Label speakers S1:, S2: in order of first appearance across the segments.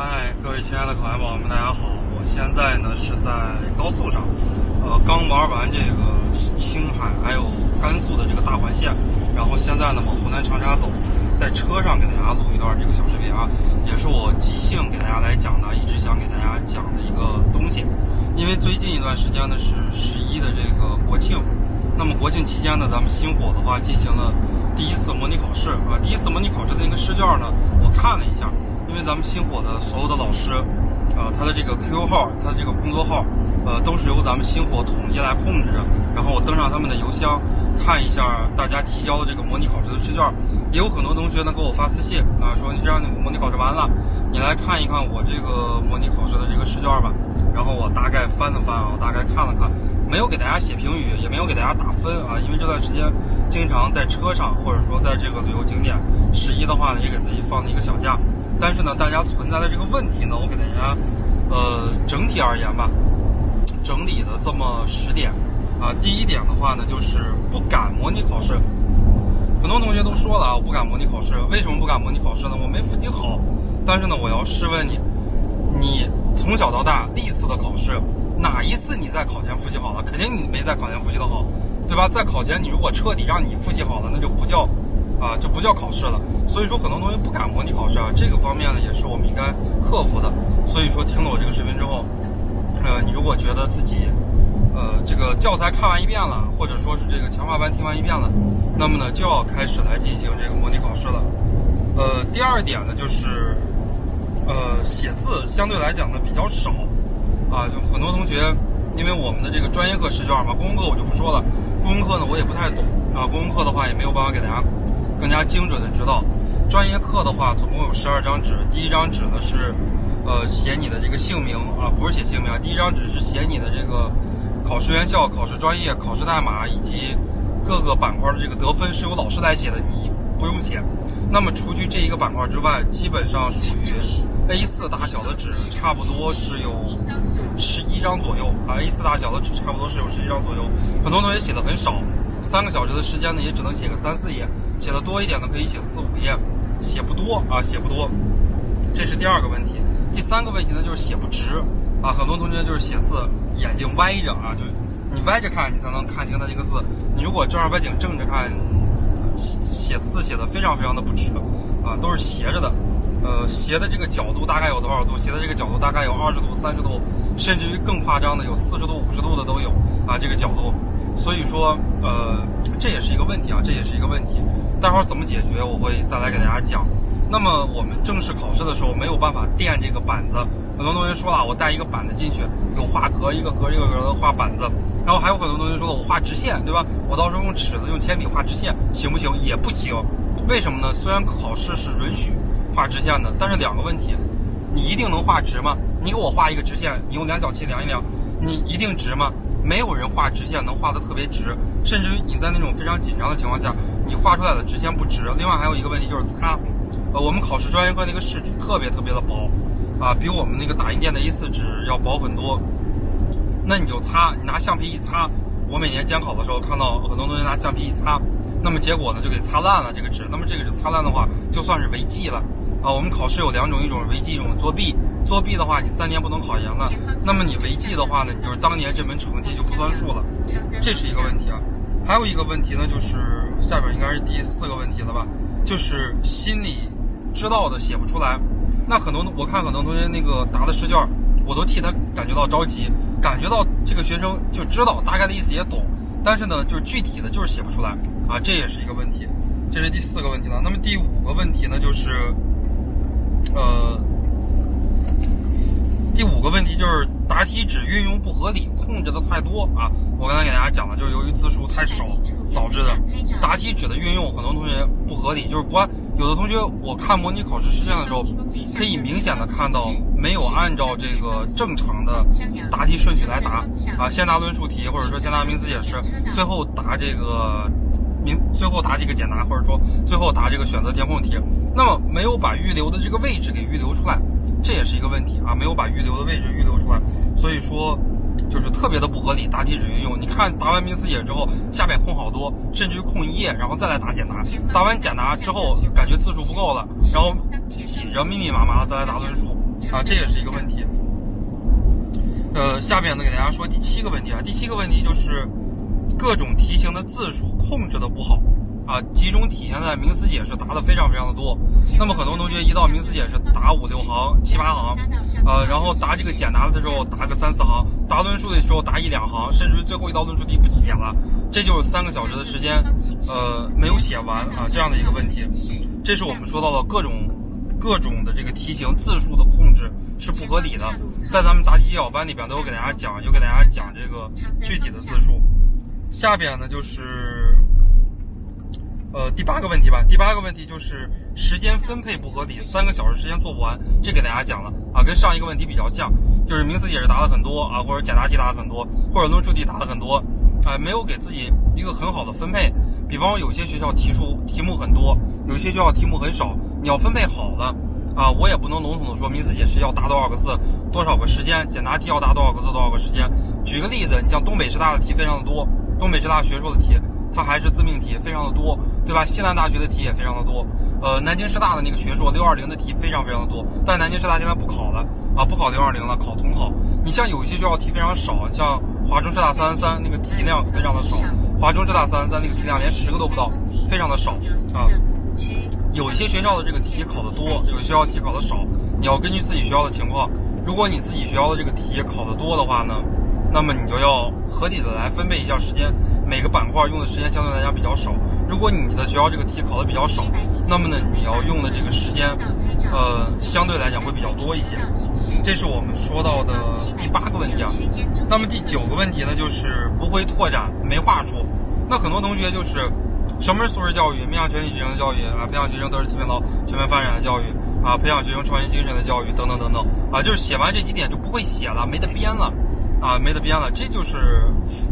S1: 嗨，各位亲爱的考研宝宝们，大家好！我现在呢是在高速上，呃，刚玩完这个青海还有甘肃的这个大环线，然后现在呢往湖南长沙走，在车上给大家录一段这个小视频啊，也是我即兴给大家来讲的，一直想给大家讲的一个东西。因为最近一段时间呢是十一的这个国庆，那么国庆期间呢，咱们星火的话进行了第一次模拟考试啊，第一次模拟考试的那个试卷呢，我看了一下。因为咱们星火的所有的老师，啊，他的这个 QQ 号，他的这个工作号，呃，都是由咱们星火统一来控制。然后我登上他们的邮箱，看一下大家提交的这个模拟考试的试卷。也有很多同学呢给我发私信啊，说你这样，模拟考试完了，你来看一看我这个模拟考试的这个试卷吧。然后我大概翻了翻啊，我大概看了看，没有给大家写评语，也没有给大家打分啊，因为这段时间经常在车上，或者说在这个旅游景点，十一的话呢，也给自己放了一个小假。但是呢，大家存在的这个问题呢，我给大家，呃，整体而言吧，整理的这么十点，啊，第一点的话呢，就是不敢模拟考试。很多同学都说了啊，我不敢模拟考试，为什么不敢模拟考试呢？我没复习好。但是呢，我要试问你，你从小到大历次的考试，哪一次你在考前复习好了？肯定你没在考前复习的好，对吧？在考前你如果彻底让你复习好了，那就不叫。啊，就不叫考试了。所以说，很多同学不敢模拟考试啊，这个方面呢，也是我们应该克服的。所以说，听了我这个视频之后，呃，你如果觉得自己，呃，这个教材看完一遍了，或者说是这个强化班听完一遍了，那么呢，就要开始来进行这个模拟考试了。呃，第二点呢，就是，呃，写字相对来讲呢比较少，啊，就很多同学，因为我们的这个专业课试卷嘛，公共课我就不说了，公共课呢我也不太懂啊，公共课的话也没有办法给大家。更加精准的知道，专业课的话总共有十二张纸，第一张纸呢是，呃，写你的这个姓名啊，不是写姓名啊，第一张纸是写你的这个考试院校、考试专业、考试代码以及各个板块的这个得分是由老师来写的，你不用写。那么除去这一个板块之外，基本上属于 A4 大小的纸，差不多是有十一张左右啊，A4 大小的纸差不多是有十一张左右，很多同学写的很少。三个小时的时间呢，也只能写个三四页，写的多一点呢，可以写四五页，写不多啊，写不多，这是第二个问题。第三个问题呢，就是写不直啊，很多同学就是写字眼睛歪着啊，就你歪着看，你才能看清他这个字。你如果正儿八经正着看，写字写的非常非常的不直啊，都是斜着的。呃，斜的这个角度大概有多少度？斜的这个角度大概有二十度、三十度，甚至于更夸张的有四十度、五十度的都有啊，这个角度。所以说，呃，这也是一个问题啊，这也是一个问题。待会儿怎么解决，我会再来给大家讲。那么我们正式考试的时候没有办法垫这个板子，很多同学说了，我带一个板子进去，有画格一个格一个格的画板子。然后还有很多同学说了，我画直线，对吧？我到时候用尺子用铅笔画直线行不行？也不行。为什么呢？虽然考试是允许画直线的，但是两个问题，你一定能画直吗？你给我画一个直线，你用量角器量一量，你一定直吗？没有人画直线能画得特别直，甚至于你在那种非常紧张的情况下，你画出来的直线不直。另外还有一个问题就是擦，呃，我们考试专业课那个试纸特别特别的薄，啊，比我们那个打印店的 A4 纸要薄很多。那你就擦，你拿橡皮一擦，我每年监考的时候看到很多同学拿橡皮一擦，那么结果呢就给擦烂了这个纸。那么这个纸擦烂的话，就算是违纪了。啊，我们考试有两种，一种是违纪，一种作弊。作弊的话，你三年不能考研了。那么你违纪的话呢，你就是当年这门成绩就不算数了，这是一个问题啊。还有一个问题呢，就是下边应该是第四个问题了吧？就是心里知道的写不出来。那很多我看很多同学那个答的试卷，我都替他感觉到着急，感觉到这个学生就知道大概的意思也懂，但是呢，就是具体的就是写不出来啊，这也是一个问题。这是第四个问题了。那么第五个问题呢，就是呃。第五个问题就是答题纸运用不合理，控制的太多啊！我刚才给大家讲了，就是由于字数太少导致的。答题纸的运用，很多同学不合理，就是不按有的同学，我看模拟考试试卷的时候，可以明显的看到没有按照这个正常的答题顺序来答啊，先答论述题，或者说先答名词解释，最后答这个名，最后答这个简答，或者说最后答这个选择填空题，那么没有把预留的这个位置给预留出来。这也是一个问题啊，没有把预留的位置预留出来，所以说就是特别的不合理。答题纸运用，你看答完名词解释之后，下面空好多，甚至于空一页，然后再来答简答。答完简答之后，感觉字数不够了，然后挤着密密麻麻的再来答论述，啊，这也是一个问题。呃，下面呢给大家说第七个问题啊，第七个问题就是各种题型的字数控制的不好啊，集中体现在名词解释答的非常非常的多。那么很多同学一到名词解释答五六行、七八行，呃，然后答这个简答的时候答个三四行，答论述的时候答一两行，甚至于最后一道论述题不写了，这就是三个小时的时间，呃，没有写完啊，这样的一个问题。这是我们说到的各种各种的这个题型字数的控制是不合理的。在咱们答题技巧班里边都有给大家讲，有给大家讲这个具体的字数。下边呢就是呃第八个问题吧。第八个问题就是时间分配不合理，三个小时时间做不完，这给大家讲了啊，跟上一个问题比较像，就是名词解释答的很多啊，或者简答题答的很多，或者论述题答的很多，啊，没有给自己一个很好的分配。比方说有些学校提出题目很多，有些学校题目很少，你要分配好了。啊，我也不能笼统的说名词解释要答多少个字，多少个时间；简答题要答多少个字，多少个时间。举个例子，你像东北师大的题非常的多，东北师大学硕的题，它还是自命题，非常的多，对吧？西南大学的题也非常的多，呃，南京师大的那个学硕六二零的题非常非常的多，但南京师大现在不考了啊，不考六二零了，考统考。你像有一些学校题非常少，像华中师大三三三那个题量非常的少，华中师大三三三那个题量连十个都不到，非常的少啊。有些学校的这个题考的多，有些学校题考的少，你要根据自己学校的情况。如果你自己学校的这个题考的多的话呢，那么你就要合理的来分配一下时间，每个板块用的时间相对来讲比较少。如果你的学校这个题考的比较少，那么呢你要用的这个时间，呃，相对来讲会比较多一些。这是我们说到的第八个问题啊。那么第九个问题呢，就是不会拓展，没话说。那很多同学就是。什么是素质教育？面向全体学生的教育啊，培养学生德智体品劳全面发展的教育啊，培养学生创新精神的教育等等等等啊，就是写完这几点就不会写了，没得编了啊，没得编了。这就是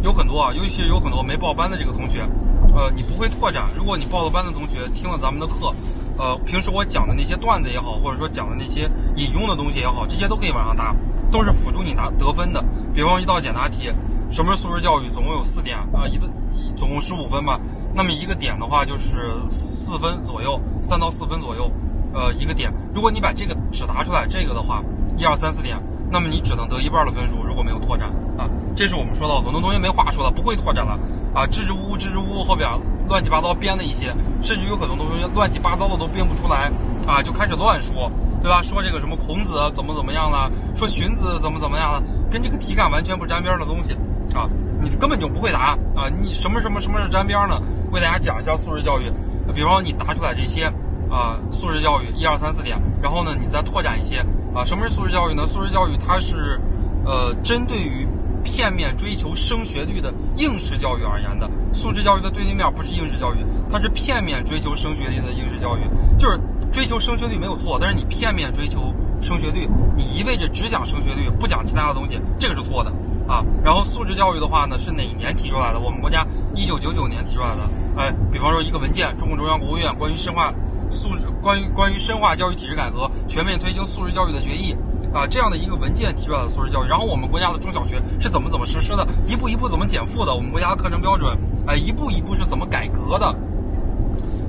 S1: 有很多啊，尤其有很多没报班的这个同学，呃，你不会拓展。如果你报了班的同学听了咱们的课，呃，平时我讲的那些段子也好，或者说讲的那些引用的东西也好，这些都可以往上答，都是辅助你拿得分的。比方一道简答题，什么是素质教育？总共有四点啊，一个总共十五分吧。那么一个点的话就是四分左右，三到四分左右，呃，一个点。如果你把这个只答出来这个的话，一二三四点，那么你只能得一半的分数。如果没有拓展啊，这是我们说到很多同学没话说了，不会拓展了啊，支支吾吾，支支吾吾，后边乱七八糟编的一些，甚至有很多同学乱七八糟的都编不出来啊，就开始乱说，对吧？说这个什么孔子怎么怎么样了，说荀子怎么怎么样了，跟这个题干完全不沾边的东西啊。你根本就不会答啊！你什么什么什么是沾边呢？为大家讲一下素质教育。比方说你答出来这些啊，素质教育一二三四点，然后呢，你再拓展一些啊。什么是素质教育呢？素质教育它是呃针对于片面追求升学率的应试教育而言的。素质教育的对立面不是应试教育，它是片面追求升学率的应试教育。就是追求升学率没有错，但是你片面追求升学率，你一味着只讲升学率，不讲其他的东西，这个是错的。啊，然后素质教育的话呢，是哪一年提出来的？我们国家一九九九年提出来的。哎，比方说一个文件，中共中央国务院关于深化素质、关于关于深化教育体制改革、全面推行素质教育的决议啊，这样的一个文件提出来的素质教育。然后我们国家的中小学是怎么怎么实施的？一步一步怎么减负的？我们国家的课程标准，啊，一步一步是怎么改革的？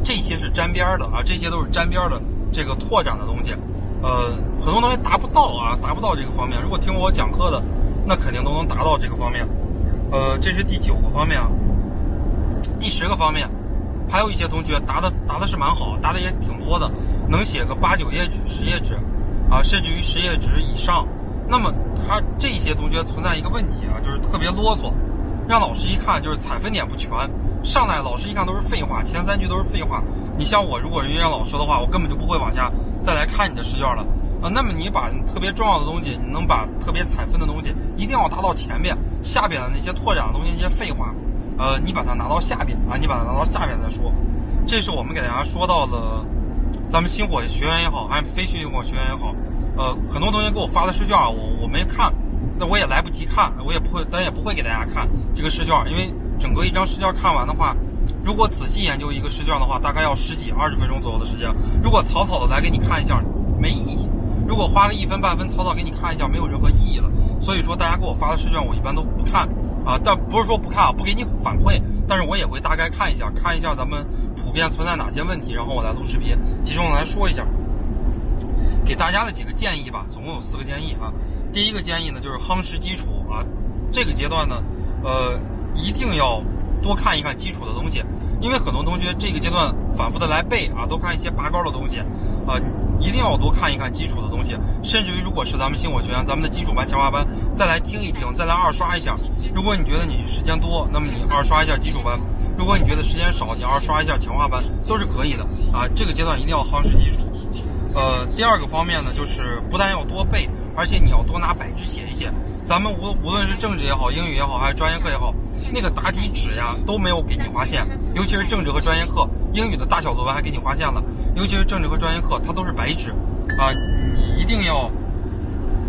S1: 这些是沾边的啊，这些都是沾边的这个拓展的东西。呃，很多同学达不到啊，达不到这个方面。如果听我讲课的。那肯定都能达到这个方面，呃，这是第九个方面啊。第十个方面，还有一些同学答的答的是蛮好，答的也挺多的，能写个八九页纸、十页纸，啊，甚至于十页纸以上。那么他这些同学存在一个问题啊，就是特别啰嗦，让老师一看就是采分点不全，上来老师一看都是废话，前三句都是废话。你像我，如果是原老师的话，我根本就不会往下再来看你的试卷了。啊，那么你把特别重要的东西，你能把特别采分的东西，一定要答到前面，下边的那些拓展的东西，那些废话，呃，你把它拿到下边啊，你把它拿到下边再说。这是我们给大家说到的，咱们星火学员也好，还是非星火学员也好，呃，很多同学给我发的试卷，我我没看，那我也来不及看，我也不会，咱也不会给大家看这个试卷，因为整个一张试卷看完的话，如果仔细研究一个试卷的话，大概要十几二十分钟左右的时间，如果草草的来给你看一下，没意义。如果花个一分半分草草给你看一下，没有任何意义了。所以说，大家给我发的试卷，我一般都不看啊。但不是说不看啊，不给你反馈，但是我也会大概看一下，看一下咱们普遍存在哪些问题，然后我来录视频，集中来说一下。给大家的几个建议吧，总共有四个建议啊。第一个建议呢，就是夯实基础啊。这个阶段呢，呃，一定要多看一看基础的东西，因为很多同学这个阶段反复的来背啊，多看一些拔高的东西啊，一定要多看一看基础的东西。甚至于，如果是咱们星火学院咱们的基础班、强化班，再来听一听，再来二刷一下。如果你觉得你时间多，那么你二刷一下基础班；如果你觉得时间少，你二刷一下强化班都是可以的啊。这个阶段一定要夯实基础。呃，第二个方面呢，就是不但要多背，而且你要多拿白纸写一写。咱们无无论是政治也好，英语也好，还是专业课也好，那个答题纸呀都没有给你划线，尤其是政治和专业课，英语的大小作文还给你划线了，尤其是政治和专业课，它都是白纸啊。你一定要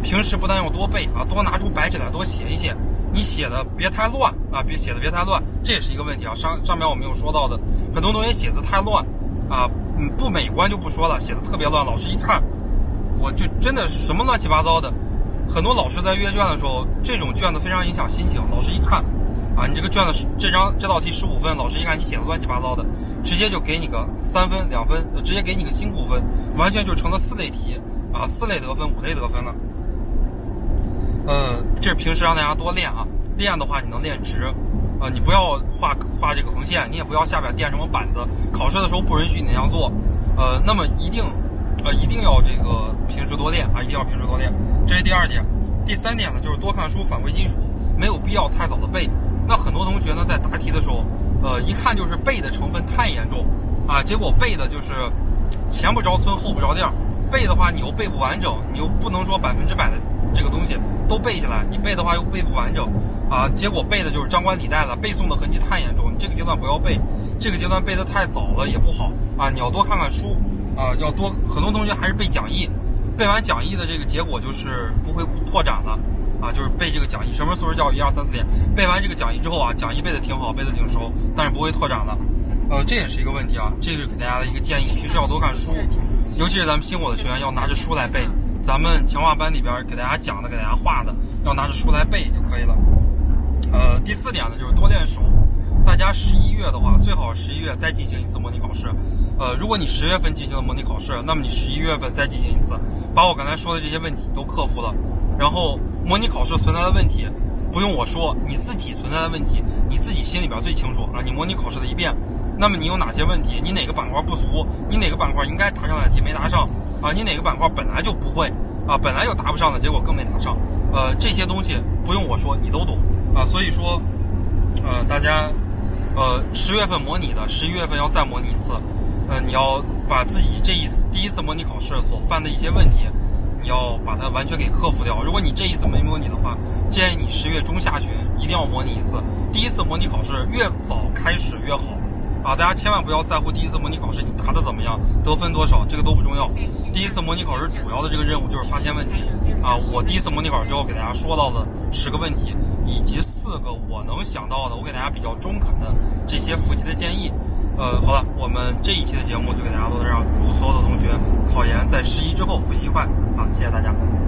S1: 平时不但要多背啊，多拿出白纸来多写一写。你写的别太乱啊，别写的别太乱，这也是一个问题啊。上上面我们有说到的，很多同学写字太乱啊。嗯，不美观就不说了，写的特别乱，老师一看，我就真的什么乱七八糟的。很多老师在阅卷的时候，这种卷子非常影响心情。老师一看，啊，你这个卷子这张这道题十五分，老师一看你写的乱七八糟的，直接就给你个三分两分，直接给你个辛苦分，完全就成了四类题啊，四类得分，五类得分了。呃，这是平时让大家多练啊，练的话你能练直。啊，你不要画画这个横线，你也不要下边垫什么板子，考试的时候不允许你那样做。呃，那么一定，呃，一定要这个平时多练啊，一定要平时多练。这是第二点。第三点呢，就是多看书，反馈基础，没有必要太早的背。那很多同学呢，在答题的时候，呃，一看就是背的成分太严重啊，结果背的就是前不着村后不着店。背的话，你又背不完整，你又不能说百分之百的这个东西都背下来，你背的话又背不完整，啊，结果背的就是张冠李戴了，背诵的痕迹太严重。你这个阶段不要背，这个阶段背的太早了也不好啊。你要多看看书，啊，要多。很多同学还是背讲义，背完讲义的这个结果就是不会拓展了，啊，就是背这个讲义，什么素质教育一二三四点，背完这个讲义之后啊，讲义背的挺好，背的挺熟，但是不会拓展了，呃，这也是一个问题啊。这是给大家的一个建议，平时要多看书。尤其是咱们星火的学员要拿着书来背，咱们强化班里边给大家讲的、给大家画的，要拿着书来背就可以了。呃，第四点呢，就是多练手。大家十一月的话，最好十一月再进行一次模拟考试。呃，如果你十月份进行了模拟考试，那么你十一月份再进行一次，把我刚才说的这些问题都克服了。然后模拟考试存在的问题，不用我说，你自己存在的问题，你自己心里边最清楚啊。你模拟考试了一遍。那么你有哪些问题？你哪个板块不足？你哪个板块应该答上的题没答上？啊，你哪个板块本来就不会啊，本来就答不上的结果更没答上。呃，这些东西不用我说，你都懂啊。所以说，呃，大家，呃，十月份模拟的，十一月份要再模拟一次。呃，你要把自己这一次第一次模拟考试所犯的一些问题，你要把它完全给克服掉。如果你这一次没模拟的话，建议你十月中下旬一定要模拟一次。第一次模拟考试越早开始越好。啊，大家千万不要在乎第一次模拟考试你答的怎么样，得分多少，这个都不重要。第一次模拟考试主要的这个任务就是发现问题。啊，我第一次模拟考试之后给大家说到了十个问题，以及四个我能想到的，我给大家比较中肯的这些复习的建议。呃，好了，我们这一期的节目就给大家到这上，祝所有的同学考研在十一之后复习愉快。好，谢谢大家。